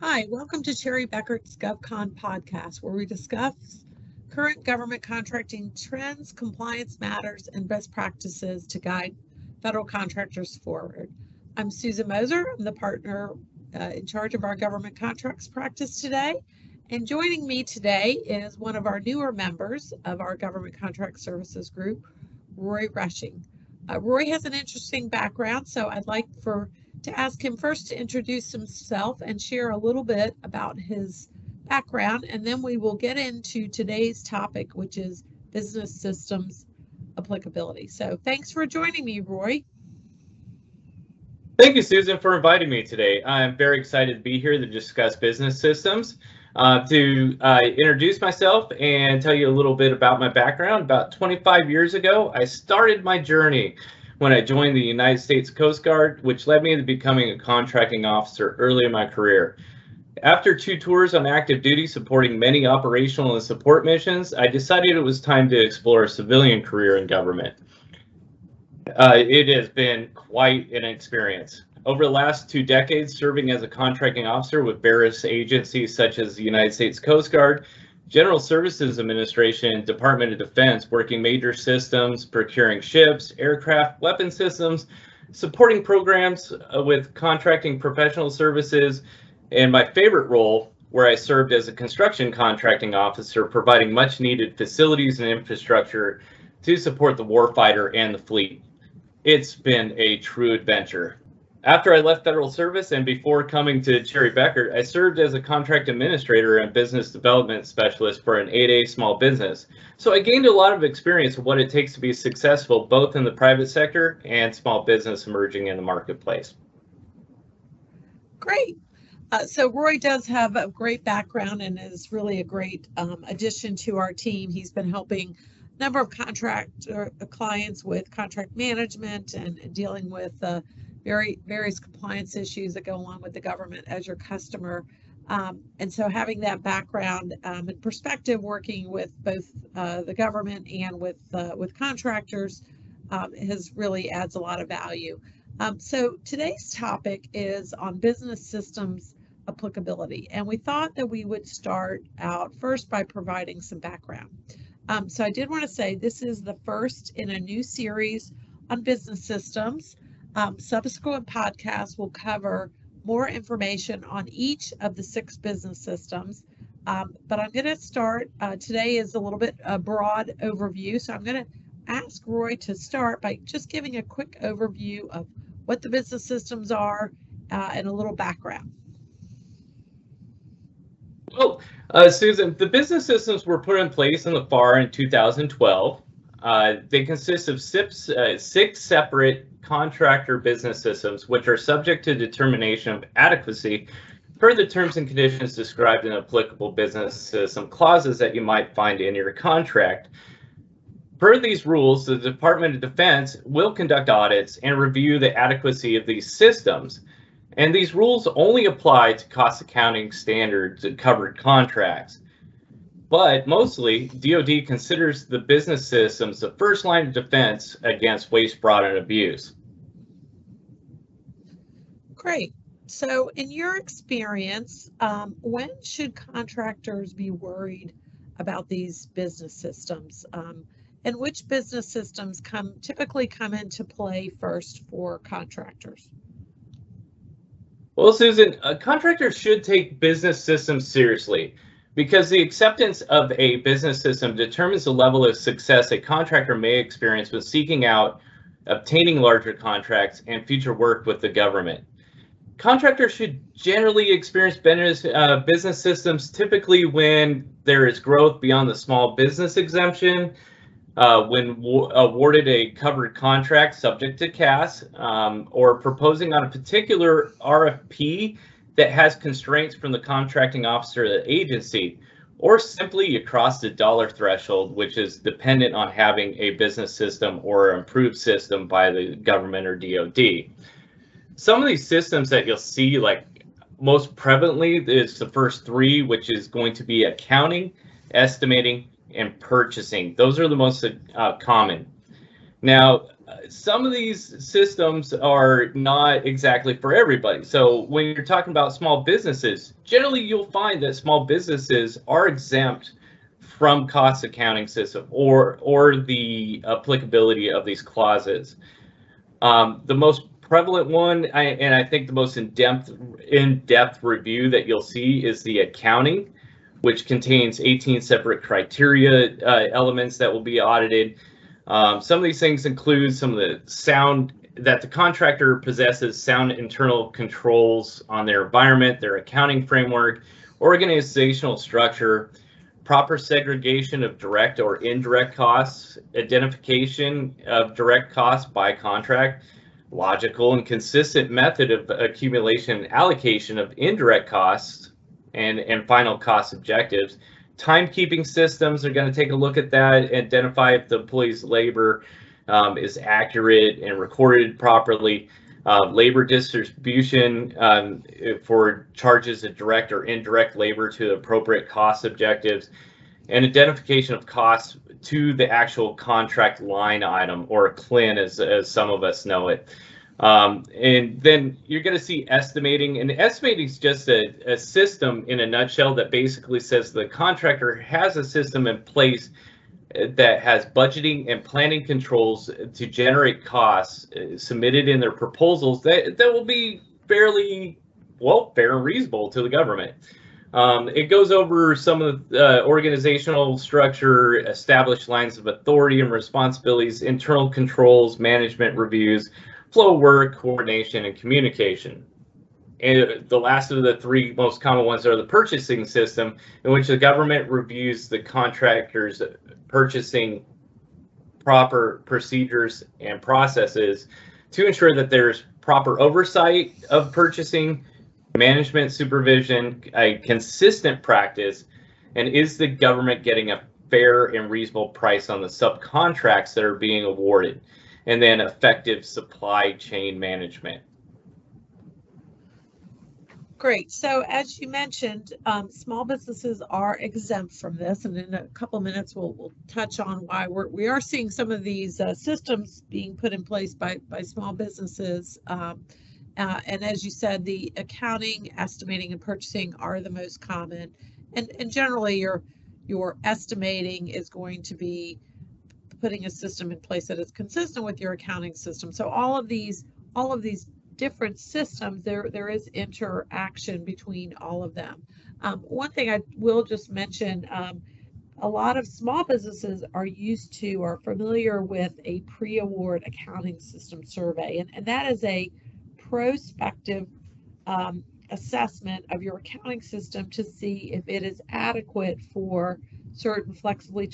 Hi, welcome to Cherry Bekaert's GovCon podcast, where we discuss current government contracting trends, compliance matters, and best practices to guide federal contractors forward. I'm Susan Moser. I'm the partner uh, in charge of our government contracts practice today. And joining me today is one of our newer members of our government contract services group, Roy Rushing. Uh, Roy has an interesting background, so I'd like for to ask him first to introduce himself and share a little bit about his background, and then we will get into today's topic, which is business systems applicability. So thanks for joining me, Roy. Thank you, Susan, for inviting me today. I'm very excited to be here to discuss business systems. Uh, to uh, introduce myself and tell you a little bit about my background, about 25 years ago, I started my journey when I joined the United States Coast Guard, which led me to becoming a contracting officer early in my career. After two tours on active duty supporting many operational and support missions, I decided it was time to explore a civilian career in government. Uh, it has been quite an experience. Over the last two decades, serving as a contracting officer with various agencies such as the United States Coast Guard, General Services Administration, Department of Defense, working major systems, procuring ships, aircraft, weapon systems, supporting programs uh, with contracting professional services, and my favorite role, where I served as a construction contracting officer, providing much needed facilities and infrastructure to support the warfighter and the fleet. It's been a true adventure. After I left federal service and before coming to Cherry Bekaert, I served as a contract administrator and business development specialist for an 8A small business. So I gained a lot of experience of what it takes to be successful both in the private sector and small business emerging in the marketplace. Great. Uh, so Roy does have a great background and is really a great um, addition to our team. He's been helping a number of contract uh, clients with contract management and, and dealing with uh, very various compliance issues that go along with the government as your customer. Um, and so having that background um, and perspective working with both uh, the government and with uh, with contractors um, has really adds a lot of value. Um, so today's topic is on business systems applicability. And we thought that we would start out first by providing some background. Um, so I did want to say this is the first in a new series on business systems. Um, subsequent podcasts will cover more information on each of the six business systems. Um, but I'm going to start uh, today is a little bit a broad overview. So I'm going to ask Roy to start by just giving a quick overview of what the business systems are uh, and a little background. Well, uh, Susan, the business systems were put in place in the FAR in 2012. Uh, they consist of uh, six separate contractor business systems, which are subject to determination of adequacy per the terms and conditions described in applicable business system clauses that you might find in your contract. Per these rules, the Department of Defense will conduct audits and review the adequacy of these systems. And these rules only apply to cost accounting standards and covered contracts. But mostly, DoD considers the business systems the first line of defense against waste, fraud, and abuse. Great. So, in your experience, um, when should contractors be worried about these business systems? Um, and which business systems come typically come into play first for contractors? Well, Susan, contractors should take business systems seriously because the acceptance of a business system determines the level of success a contractor may experience when seeking out, obtaining larger contracts, and future work with the government. Contractors should generally experience business, uh, business systems typically when there is growth beyond the small business exemption, uh, when awarded a covered contract subject to CAS, um, or proposing on a particular RFP that has constraints from the contracting officer of the agency, or simply you cross the dollar threshold, which is dependent on having a business system or improved system by the government or DoD. Some of these systems that you'll see, like most prevalently, is the first three, which is going to be accounting, estimating, and purchasing. Those are the most uh, common. Now, some of these systems are not exactly for everybody. So when you're talking about small businesses, generally you'll find that small businesses are exempt from cost accounting system or or the applicability of these clauses. Um, the most prevalent one, I, and I think the most in-depth in-depth review that you'll see is the accounting, which contains 18 separate criteria uh, elements that will be audited. Um, some of these things include some of the sound that the contractor possesses sound internal controls on their environment, their accounting framework, organizational structure, proper segregation of direct or indirect costs, identification of direct costs by contract, logical and consistent method of accumulation and allocation of indirect costs and, and final cost objectives. Timekeeping systems are going to take a look at that, identify if the employee's labor um, is accurate and recorded properly. Uh, labor distribution um, for charges of direct or indirect labor to appropriate cost objectives, and identification of costs to the actual contract line item or CLIN as, as some of us know it. Um, and then you're going to see estimating, and estimating is just a, a, system in a nutshell that basically says the contractor has a system in place uh, that has budgeting and planning controls to generate costs uh, submitted in their proposals that, that will be fairly, well, fair and reasonable to the government. Um, it goes over some of the uh, organizational structure, established lines of authority and responsibilities, internal controls, management reviews, flow work, coordination, and communication. And the last of the three most common ones are the purchasing system, in which the government reviews the contractor's purchasing proper procedures and processes to ensure that there's proper oversight of purchasing management supervision, a consistent practice, and is the government getting a fair and reasonable price on the subcontracts that are being awarded? And then effective supply chain management. Great. So as you mentioned, um, small businesses are exempt from this, and in a couple minutes we'll, we'll touch on why we're we are seeing some of these uh, systems being put in place by by small businesses. Um, uh, and as you said, the accounting, estimating, and purchasing are the most common. And, and generally, your your estimating is going to be putting a system in place that is consistent with your accounting system. So all of these all of these different systems, there there is interaction between all of them. Um, one thing I will just mention. Um, a lot of small businesses are used to or familiar with a pre-award accounting system survey and, and that is a prospective um, assessment of your accounting system to see if it is adequate for certain flexibly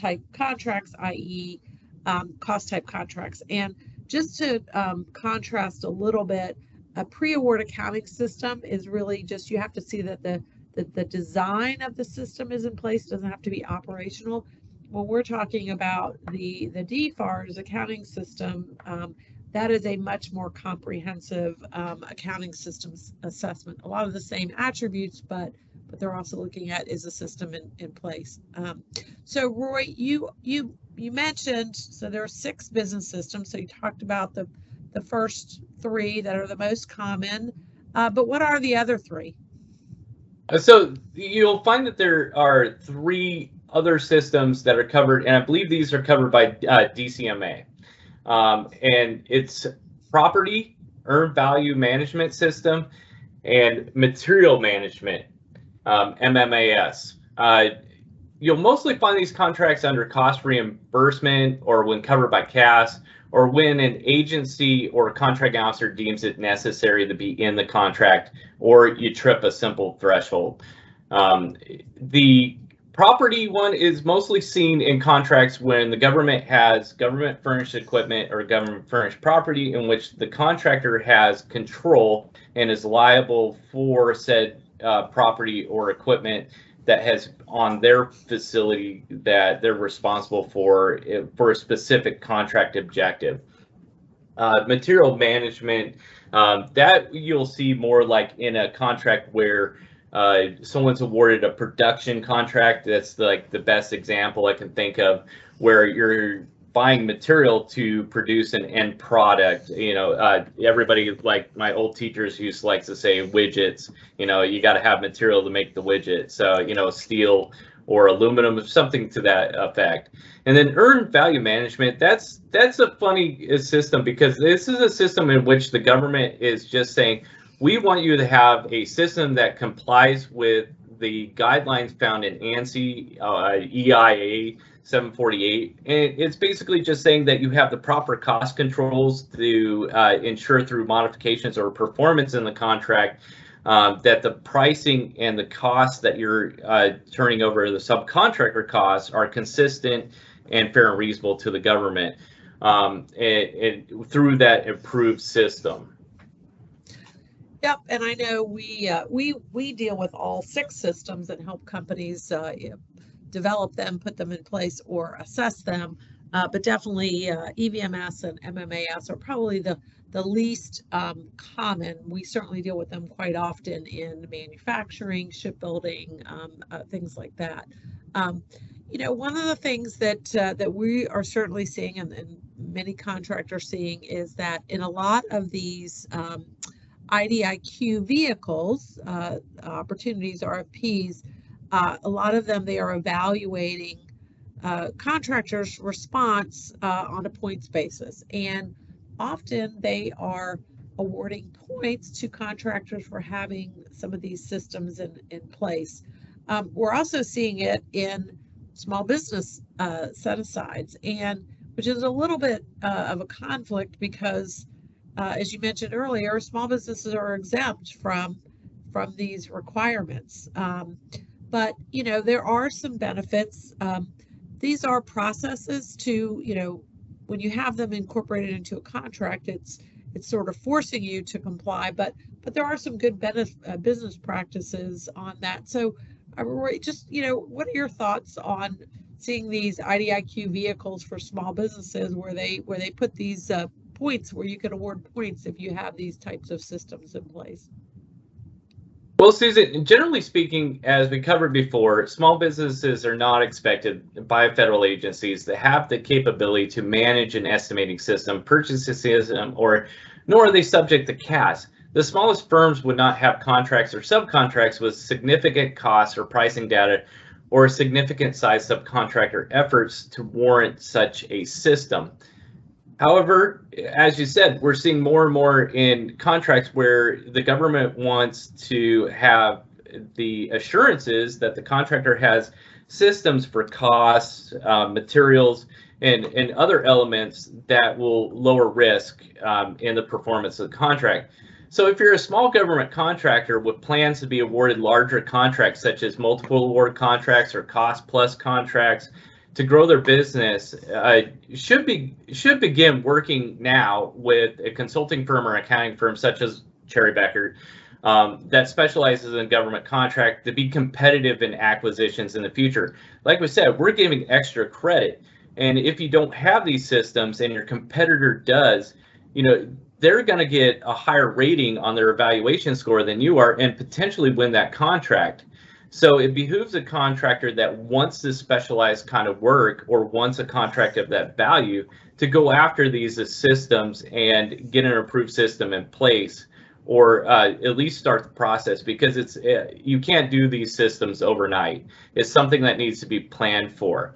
type contracts, i.e., um, cost type contracts. And just to um, contrast a little bit, a pre-award accounting system is really just you have to see that the that the design of the system is in place doesn't have to be operational when we're talking about the the DFARS accounting system um, that is a much more comprehensive um, accounting systems assessment. A lot of the same attributes, but but they're also looking at is a system in, in place. Um, so Roy, you you you mentioned so there are six business systems. So you talked about the the first three that are the most common, uh, but what are the other three? Uh, so you'll find that there are three other systems that are covered, and I believe these are covered by uh, DCMA. Um, and it's property earned value management system and material management um, MMAS. Uh, you'll mostly find these contracts under cost reimbursement or when covered by CAS or when an agency or contract officer deems it necessary to be in the contract or you trip a simple threshold. Um, the property one is mostly seen in contracts when the government has government furnished equipment or government furnished property in which the contractor has control and is liable for said uh, property or equipment that has on their facility that they're responsible for eh, for a specific contract objective. Uh, material management um, that you'll see more like in a contract where uh, someone's awarded a production contract. That's like the best example I can think of, where you're buying material to produce an end product. You know, uh, everybody like my old teachers used to like to say widgets. You know, you got to have material to make the widget. So you know, steel or aluminum, something to that effect. And then earned value management. That's that's a funny uh, system because this is a system in which the government is just saying we want you to have a system that complies with the guidelines found in ANSI, uh, EIA 748. And it's basically just saying that you have the proper cost controls to uh, ensure through modifications or performance in the contract um, that the pricing and the costs that you're uh, turning over to the subcontractor costs are consistent and fair and reasonable to the government um, and, and through that improved system. Yep, and I know we uh, we we deal with all six systems and help companies uh, develop them, put them in place, or assess them. Uh, but definitely uh, EVMS and MMAS are probably the the least um, common. We certainly deal with them quite often in manufacturing, shipbuilding, um, uh, things like that. Um, you know, one of the things that uh, that we are certainly seeing, and, and, many contractors seeing, is that in a lot of these um, IDIQ vehicles, uh, opportunities, RFPs, uh, a lot of them they are evaluating uh, contractors' response uh, on a points basis, and often they are awarding points to contractors for having some of these systems in, in place. Um, we're also seeing it in small business uh, set asides, and which is a little bit uh, of a conflict because uh, as you mentioned earlier, small businesses are exempt from from these requirements. Um, but you know there are some benefits. Um, these are processes to you know when you have them incorporated into a contract, it's it's sort of forcing you to comply. But but there are some good benefit, uh, business practices on that. So, uh, just you know, what are your thoughts on seeing these IDIQ vehicles for small businesses where they where they put these uh, points where you can award points if you have these types of systems in place? Well, Susan, generally speaking, as we covered before, small businesses are not expected by federal agencies to have the capability to manage an estimating system, purchase system, or nor are they subject to CAS. The smallest firms would not have contracts or subcontracts with significant costs or pricing data or significant size subcontractor efforts to warrant such a system. However, as you said, we're seeing more and more in contracts where the government wants to have the assurances that the contractor has systems for costs, uh, materials, and, and other elements that will lower risk um, in the performance of the contract. So if you're a small government contractor with plans to be awarded larger contracts such as multiple award contracts or cost plus contracts, to grow their business uh, should be should begin working now with a consulting firm or accounting firm such as Cherry Bekaert um, that specializes in government contract to be competitive in acquisitions in the future. Like we said, we're giving extra credit, and if you don't have these systems and your competitor does, you know they're going to get a higher rating on their evaluation score than you are and potentially win that contract. So it behooves a contractor that wants this specialized kind of work or wants a contract of that value to go after these systems and get an approved system in place or uh, at least start the process because it's uh, you can't do these systems overnight. It's something that needs to be planned for.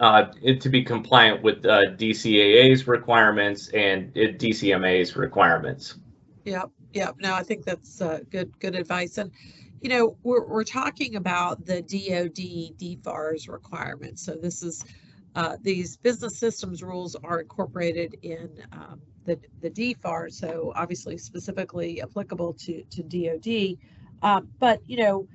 Uh, it, to be compliant with uh, DCAA's requirements and uh, DCMA's requirements. Yep, yep. No, I think that's uh, good good advice. And you know, we're, we're talking about the DoD DFARS requirements. So this is uh, these business systems rules are incorporated in um, the, the DFAR, so obviously specifically applicable to, to DoD. Um, but, you know,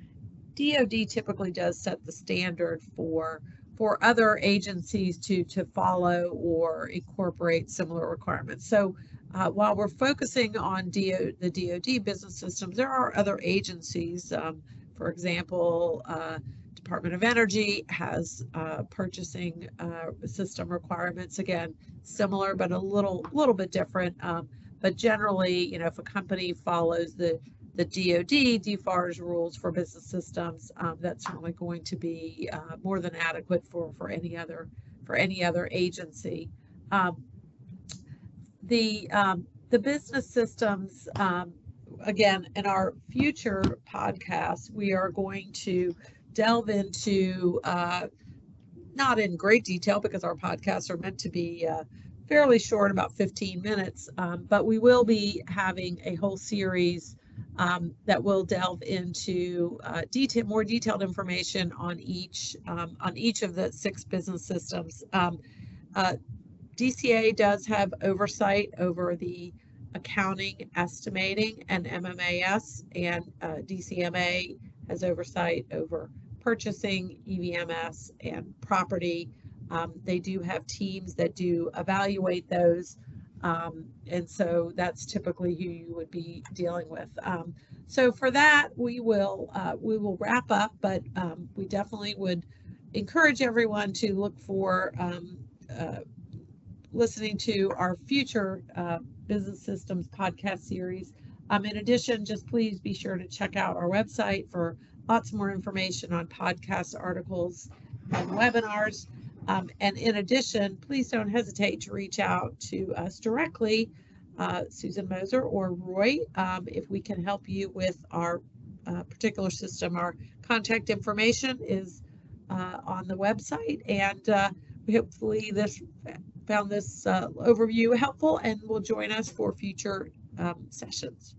DoD typically does set the standard for for other agencies to to follow or incorporate similar requirements. So uh, while we're focusing on DO, the DoD business systems, there are other agencies. Um, for example, uh, Department of Energy has uh, purchasing uh, system requirements. Again, similar but a little little bit different. Um, but generally, you know, if a company follows the the DoD DFARS rules for business systems, um, that's certainly going to be uh, more than adequate for for any other for any other agency. Um, the um, the business systems um, again in our future podcast we are going to delve into uh, not in great detail because our podcasts are meant to be uh, fairly short about 15 minutes um, but we will be having a whole series um, that will delve into uh, detail more detailed information on each um, on each of the six business systems. Um, uh, DCA does have oversight over the accounting, estimating, and MMAS, and uh, DCMA has oversight over purchasing, EVMS, and property. Um, they do have teams that do evaluate those, um, and so that's typically who you would be dealing with. Um, so for that, we will uh, we will wrap up, but um, we definitely would encourage everyone to look for um, uh, listening to our future uh, business systems podcast series. Um, in addition, just please be sure to check out our website for lots more information on podcast articles and webinars. Um, and in addition, please don't hesitate to reach out to us directly, uh, Susan Moser or Roy, um, if we can help you with our uh, particular system. Our contact information is uh, on the website, and uh, hopefully this found this uh, overview helpful and will join us for future um, sessions.